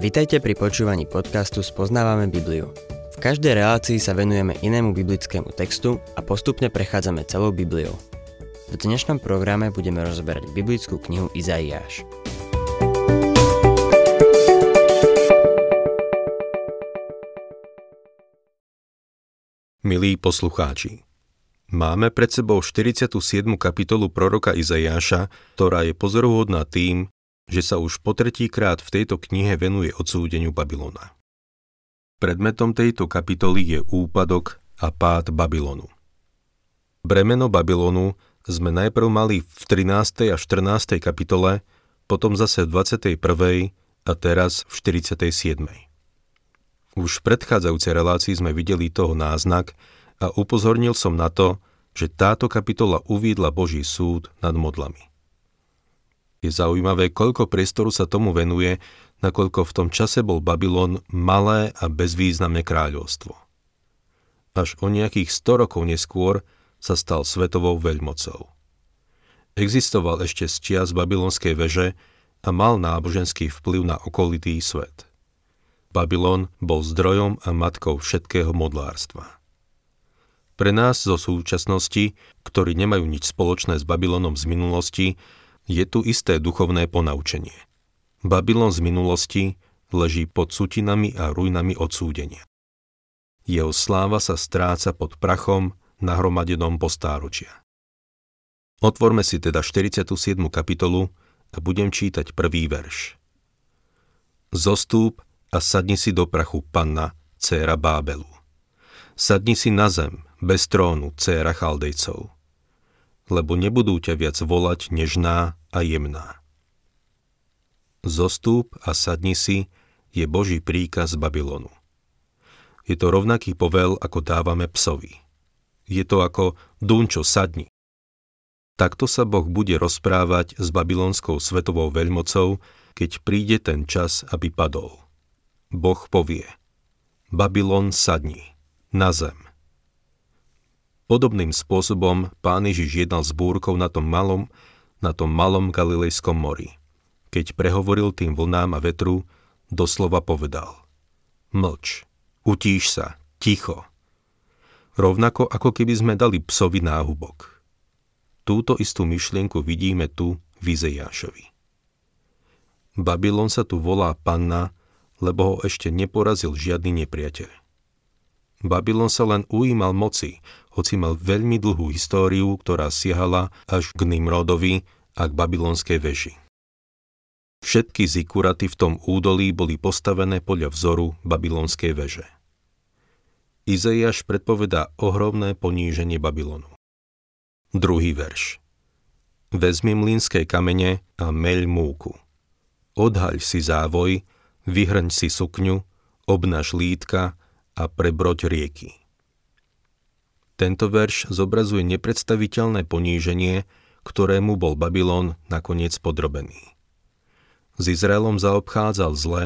Vitajte pri počúvaní podcastu Spoznávame Bibliu. V každej relácii sa venujeme inému biblickému textu a postupne prechádzame celou Bibliou. V dnešnom programe budeme rozberať biblickú knihu Izaiáš. Milí poslucháči, máme pred sebou 47. kapitolu proroka Izaiáša, ktorá je pozoruhodná tým, že sa už po tretíkrát v tejto knihe venuje odsúdeniu Babylona. Predmetom tejto kapitoly je úpadok a pád Babylonu. Bremeno Babylonu sme najprv mali v 13. a 14. kapitole, potom zase v 21. a teraz v 47. Už v predchádzajúcej relácii sme videli toho náznak a upozornil som na to, že táto kapitola uvídla Boží súd nad modlami. Je zaujímavé, koľko priestoru sa tomu venuje, nakoľko v tom čase bol Babylon malé a bezvýznamné kráľovstvo. Až o nejakých 100 rokov neskôr sa stal svetovou veľmocou. Existoval ešte z čias babylonskej veže a mal náboženský vplyv na okolitý svet. Babylon bol zdrojom a matkou všetkého modlárstva. Pre nás zo súčasnosti, ktorí nemajú nič spoločné s Babylonom z minulosti, je tu isté duchovné ponaučenie. Babylon z minulosti leží pod sutinami a ruinami odsúdenia. Jeho sláva sa stráca pod prachom nahromadenom po stáročia. Otvorme si teda 47. kapitolu a budem čítať prvý verš. Zostúp a sadni si do prachu panna, céra Bábelu. Sadni si na zem, bez trónu, céra Chaldejcov lebo nebudú ťa viac volať nežná a jemná. Zostúp a sadni si je Boží príkaz Babylonu. Je to rovnaký povel, ako dávame psovi. Je to ako Dunčo, sadni. Takto sa Boh bude rozprávať s babylonskou svetovou veľmocou, keď príde ten čas, aby padol. Boh povie, Babylon sadni, na zem. Podobným spôsobom pán Ježiš jednal s búrkou na tom malom, na tom malom Galilejskom mori. Keď prehovoril tým vlnám a vetru, doslova povedal Mlč, utíš sa, ticho. Rovnako ako keby sme dali psovi náhubok. Túto istú myšlienku vidíme tu v Izejášovi. Babylon sa tu volá panna, lebo ho ešte neporazil žiadny nepriateľ. Babylon sa len ujímal moci, hoci mal veľmi dlhú históriu, ktorá siahala až k Nimrodovi a k babylonskej veži. Všetky zikuraty v tom údolí boli postavené podľa vzoru babylonskej veže. Izaiáš predpovedá ohromné poníženie Babylonu. Druhý verš. Vezmi mlínske kamene a meľ múku. Odhaľ si závoj, vyhrň si sukňu, obnaž lítka a prebroď rieky. Tento verš zobrazuje nepredstaviteľné poníženie, ktorému bol Babylon nakoniec podrobený. S Izraelom zaobchádzal zle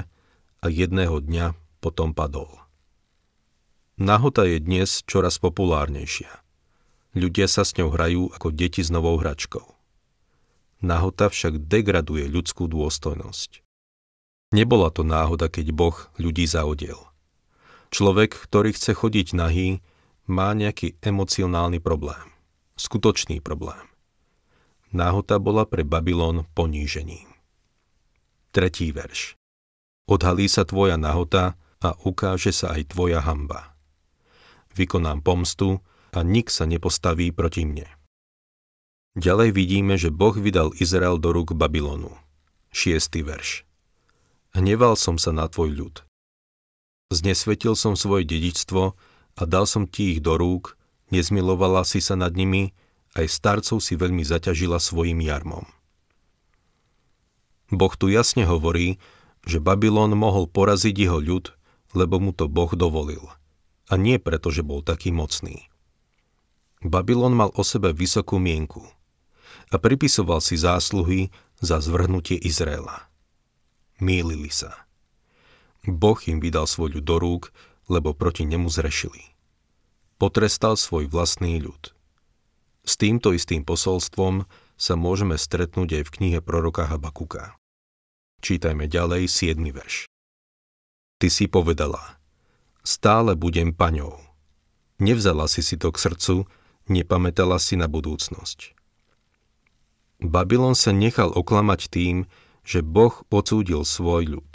a jedného dňa potom padol. Nahota je dnes čoraz populárnejšia. Ľudia sa s ňou hrajú ako deti s novou hračkou. Nahota však degraduje ľudskú dôstojnosť. Nebola to náhoda, keď Boh ľudí zaodiel – Človek, ktorý chce chodiť nahý, má nejaký emocionálny problém. Skutočný problém. Náhota bola pre Babylon ponížením. Tretí verš. Odhalí sa tvoja nahota a ukáže sa aj tvoja hamba. Vykonám pomstu a nik sa nepostaví proti mne. Ďalej vidíme, že Boh vydal Izrael do rúk Babylonu. Šiestý verš. Hneval som sa na tvoj ľud. Znesvetil som svoje dedičstvo a dal som ti ich do rúk, nezmilovala si sa nad nimi, aj starcov si veľmi zaťažila svojim jarmom. Boh tu jasne hovorí, že Babylon mohol poraziť jeho ľud, lebo mu to Boh dovolil. A nie preto, že bol taký mocný. Babylon mal o sebe vysokú mienku a pripisoval si zásluhy za zvrhnutie Izraela. Mýlili sa. Boh im vydal svoj ľud do rúk, lebo proti nemu zrešili. Potrestal svoj vlastný ľud. S týmto istým posolstvom sa môžeme stretnúť aj v knihe proroka Habakuka. Čítajme ďalej 7. verš. Ty si povedala, stále budem paňou. Nevzala si si to k srdcu, nepamätala si na budúcnosť. Babylon sa nechal oklamať tým, že Boh odsúdil svoj ľud.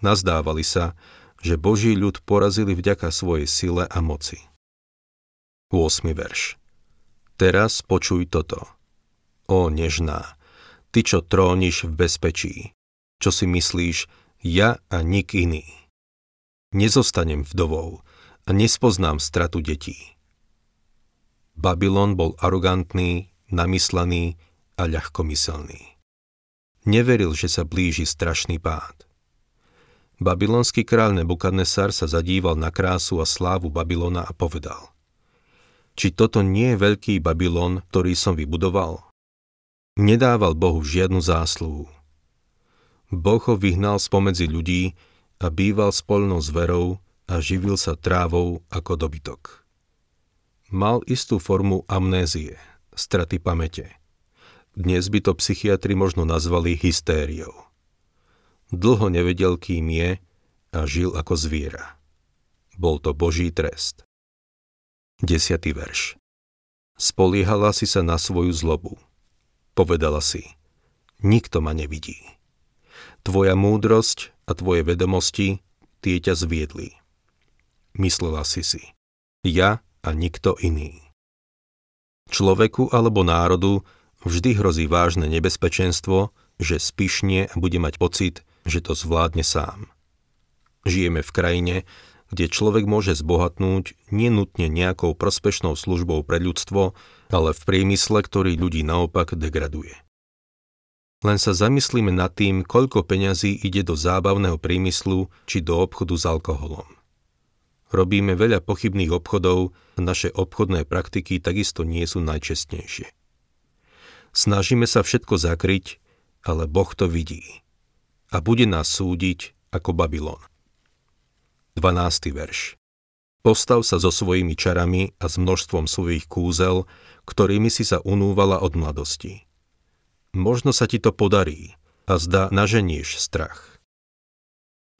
Nazdávali sa, že Boží ľud porazili vďaka svojej sile a moci. 8. verš Teraz počuj toto. O nežná, ty, čo tróniš v bezpečí, čo si myslíš, ja a nik iný. Nezostanem vdovou a nespoznám stratu detí. Babylon bol arogantný, namyslený a ľahkomyselný. Neveril, že sa blíži strašný pád. Babylonský kráľ Nebukadnesar sa zadíval na krásu a slávu Babylona a povedal Či toto nie je veľký Babylon, ktorý som vybudoval? Nedával Bohu žiadnu zásluhu. Boh ho vyhnal spomedzi ľudí a býval spolnou zverou a živil sa trávou ako dobytok. Mal istú formu amnézie, straty pamäte – dnes by to psychiatri možno nazvali hystériou. Dlho nevedel, kým je a žil ako zviera. Bol to Boží trest. Desiatý verš. Spoliehala si sa na svoju zlobu. Povedala si, nikto ma nevidí. Tvoja múdrosť a tvoje vedomosti tie ťa zviedli. Myslela si si, ja a nikto iný. Človeku alebo národu vždy hrozí vážne nebezpečenstvo, že spišne a bude mať pocit, že to zvládne sám. Žijeme v krajine, kde človek môže zbohatnúť nenutne nejakou prospešnou službou pre ľudstvo, ale v priemysle, ktorý ľudí naopak degraduje. Len sa zamyslíme nad tým, koľko peňazí ide do zábavného priemyslu či do obchodu s alkoholom. Robíme veľa pochybných obchodov a naše obchodné praktiky takisto nie sú najčestnejšie. Snažíme sa všetko zakryť, ale Boh to vidí. A bude nás súdiť ako Babylon. 12. verš. Postav sa so svojimi čarami a s množstvom svojich kúzel, ktorými si sa unúvala od mladosti. Možno sa ti to podarí a zdá naženieš strach.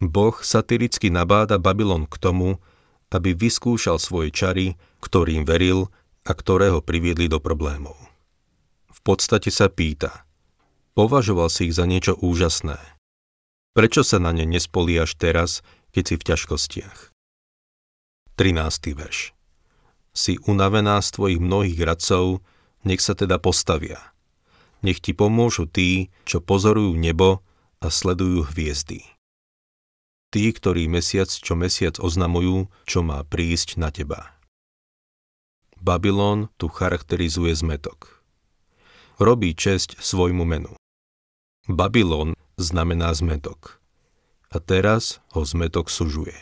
Boh satiricky nabáda Babylon k tomu, aby vyskúšal svoje čary, ktorým veril a ktoré ho priviedli do problémov podstate sa pýta. Považoval si ich za niečo úžasné. Prečo sa na ne nespoliaš teraz, keď si v ťažkostiach? 13. verš. Si unavená z tvojich mnohých radcov, nech sa teda postavia. Nech ti pomôžu tí, čo pozorujú nebo a sledujú hviezdy. Tí, ktorí mesiac čo mesiac oznamujú, čo má prísť na teba. Babylon tu charakterizuje zmetok robí česť svojmu menu. Babylon znamená zmetok. A teraz ho zmetok sužuje.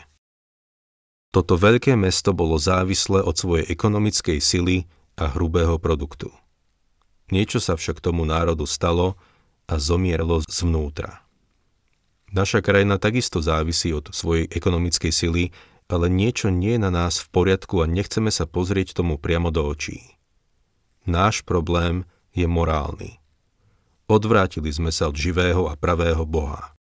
Toto veľké mesto bolo závislé od svojej ekonomickej sily a hrubého produktu. Niečo sa však tomu národu stalo a zomierlo zvnútra. Naša krajina takisto závisí od svojej ekonomickej sily, ale niečo nie je na nás v poriadku a nechceme sa pozrieť tomu priamo do očí. Náš problém je morálny. Odvrátili sme sa od živého a pravého Boha.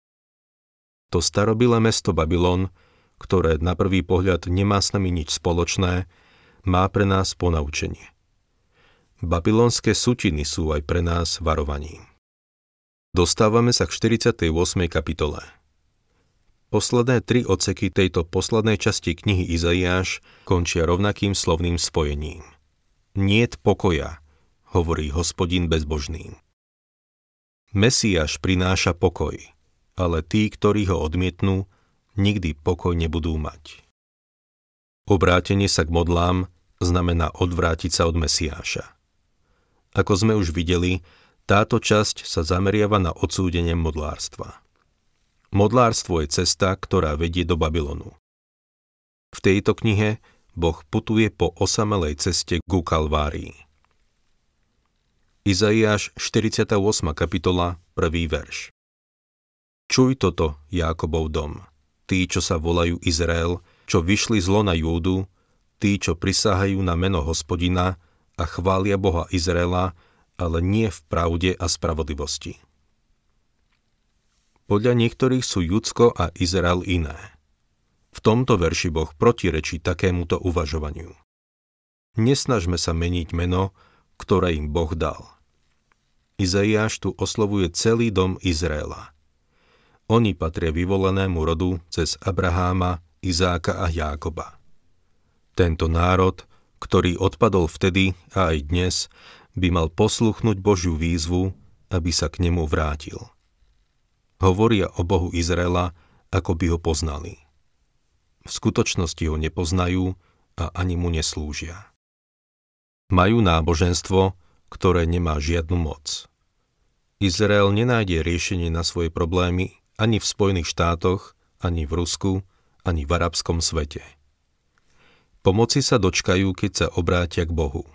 To starobilé mesto Babylon, ktoré na prvý pohľad nemá s nami nič spoločné, má pre nás ponaučenie. Babylonské sutiny sú aj pre nás varovaním. Dostávame sa k 48. kapitole. Posledné tri odseky tejto poslednej časti knihy Izaiáš končia rovnakým slovným spojením. Niet pokoja, hovorí hospodin bezbožným. Mesiáš prináša pokoj, ale tí, ktorí ho odmietnú, nikdy pokoj nebudú mať. Obrátenie sa k modlám znamená odvrátiť sa od Mesiáša. Ako sme už videli, táto časť sa zameriava na odsúdenie modlárstva. Modlárstvo je cesta, ktorá vedie do Babylonu. V tejto knihe Boh putuje po osamelej ceste ku Kalvárii. Izaiáš 48. kapitola, 1. verš. Čuj toto, Jákobov dom, tí, čo sa volajú Izrael, čo vyšli zlo na Júdu, tí, čo prisahajú na meno hospodina a chvália Boha Izraela, ale nie v pravde a spravodlivosti. Podľa niektorých sú Judsko a Izrael iné. V tomto verši Boh protirečí takémuto uvažovaniu. Nesnažme sa meniť meno, ktoré im Boh dal. Izaiáš tu oslovuje celý dom Izraela. Oni patria vyvolenému rodu cez Abraháma, Izáka a Jákoba. Tento národ, ktorý odpadol vtedy a aj dnes, by mal posluchnúť Božiu výzvu, aby sa k nemu vrátil. Hovoria o Bohu Izraela, ako by ho poznali. V skutočnosti ho nepoznajú a ani mu neslúžia. Majú náboženstvo, ktoré nemá žiadnu moc. Izrael nenájde riešenie na svoje problémy ani v Spojených štátoch, ani v Rusku, ani v arabskom svete. Pomoci sa dočkajú, keď sa obrátia k Bohu.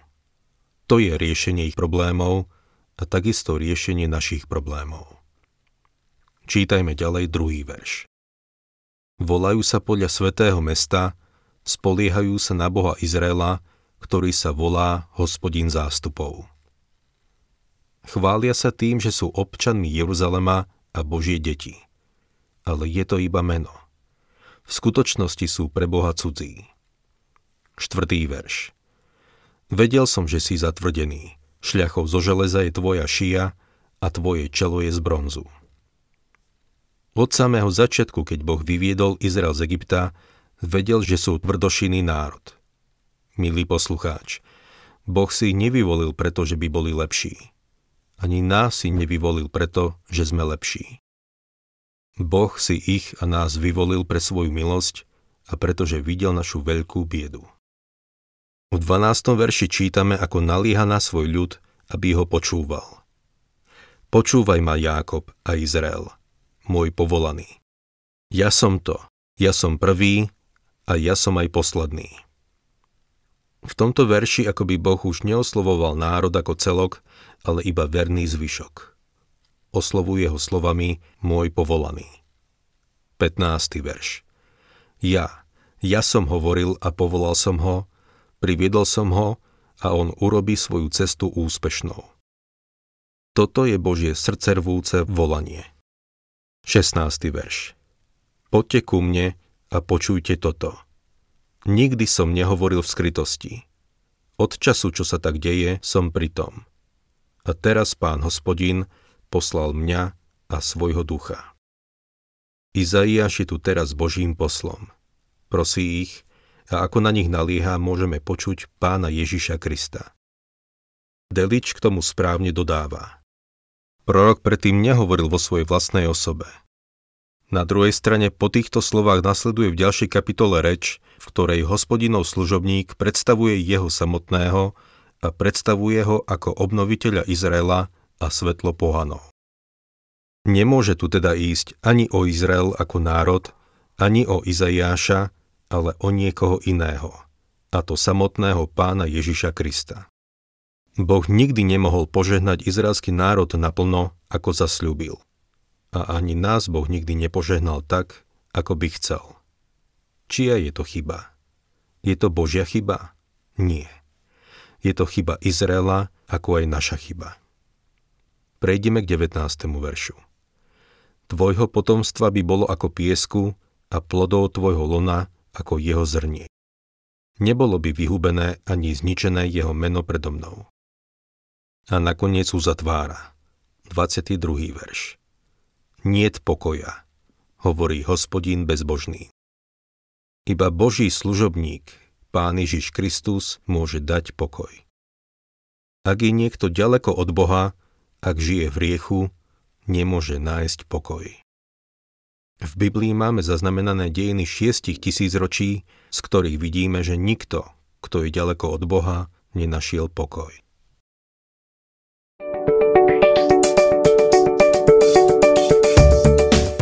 To je riešenie ich problémov a takisto riešenie našich problémov. Čítajme ďalej druhý verš. Volajú sa podľa svetého mesta, spoliehajú sa na Boha Izraela, ktorý sa volá Hospodin zástupov. Chvália sa tým, že sú občanmi Jeruzalema a Božie deti. Ale je to iba meno. V skutočnosti sú pre Boha cudzí. Štvrtý verš. Vedel som, že si zatvrdený. Šľachov zo železa je tvoja šia a tvoje čelo je z bronzu. Od samého začiatku, keď Boh vyviedol Izrael z Egypta, vedel, že sú tvrdošinný národ. Milý poslucháč, Boh si ich nevyvolil preto, že by boli lepší. Ani nás si nevyvolil preto, že sme lepší. Boh si ich a nás vyvolil pre svoju milosť a pretože videl našu veľkú biedu. V 12. verši čítame, ako nalíha na svoj ľud, aby ho počúval. Počúvaj ma, Jákob a Izrael, môj povolaný. Ja som to, ja som prvý a ja som aj posledný. V tomto verši ako by Boh už neoslovoval národ ako celok, ale iba verný zvyšok. Oslovuje ho slovami môj povolaný. 15. verš. Ja, ja som hovoril a povolal som ho, priviedol som ho a on urobí svoju cestu úspešnou. Toto je Božie srdcervúce volanie. 16. verš. Poďte ku mne a počujte toto. Nikdy som nehovoril v skrytosti. Od času, čo sa tak deje, som pri tom. A teraz pán hospodín poslal mňa a svojho ducha. Izaiáš je tu teraz Božím poslom. Prosí ich, a ako na nich nalieha, môžeme počuť pána Ježiša Krista. Delič k tomu správne dodáva. Prorok predtým nehovoril vo svojej vlastnej osobe. Na druhej strane po týchto slovách nasleduje v ďalšej kapitole reč, v ktorej hospodinov služobník predstavuje jeho samotného a predstavuje ho ako obnoviteľa Izraela a svetlo pohanov. Nemôže tu teda ísť ani o Izrael ako národ, ani o Izaiáša, ale o niekoho iného, a to samotného pána Ježiša Krista. Boh nikdy nemohol požehnať izraelský národ naplno, ako zasľúbil. A ani nás Boh nikdy nepožehnal tak, ako by chcel. Čia je to chyba? Je to Božia chyba? Nie. Je to chyba Izraela, ako aj naša chyba. Prejdeme k 19. veršu. Tvojho potomstva by bolo ako piesku a plodov tvojho lona ako jeho zrnie. Nebolo by vyhubené ani zničené jeho meno predo mnou. A nakoniec uzatvára. 22. verš. Niet pokoja, hovorí hospodín bezbožný. Iba Boží služobník, Pán Ježiš Kristus, môže dať pokoj. Ak je niekto ďaleko od Boha, ak žije v riechu, nemôže nájsť pokoj. V Biblii máme zaznamenané dejiny šiestich tisíc ročí, z ktorých vidíme, že nikto, kto je ďaleko od Boha, nenašiel pokoj.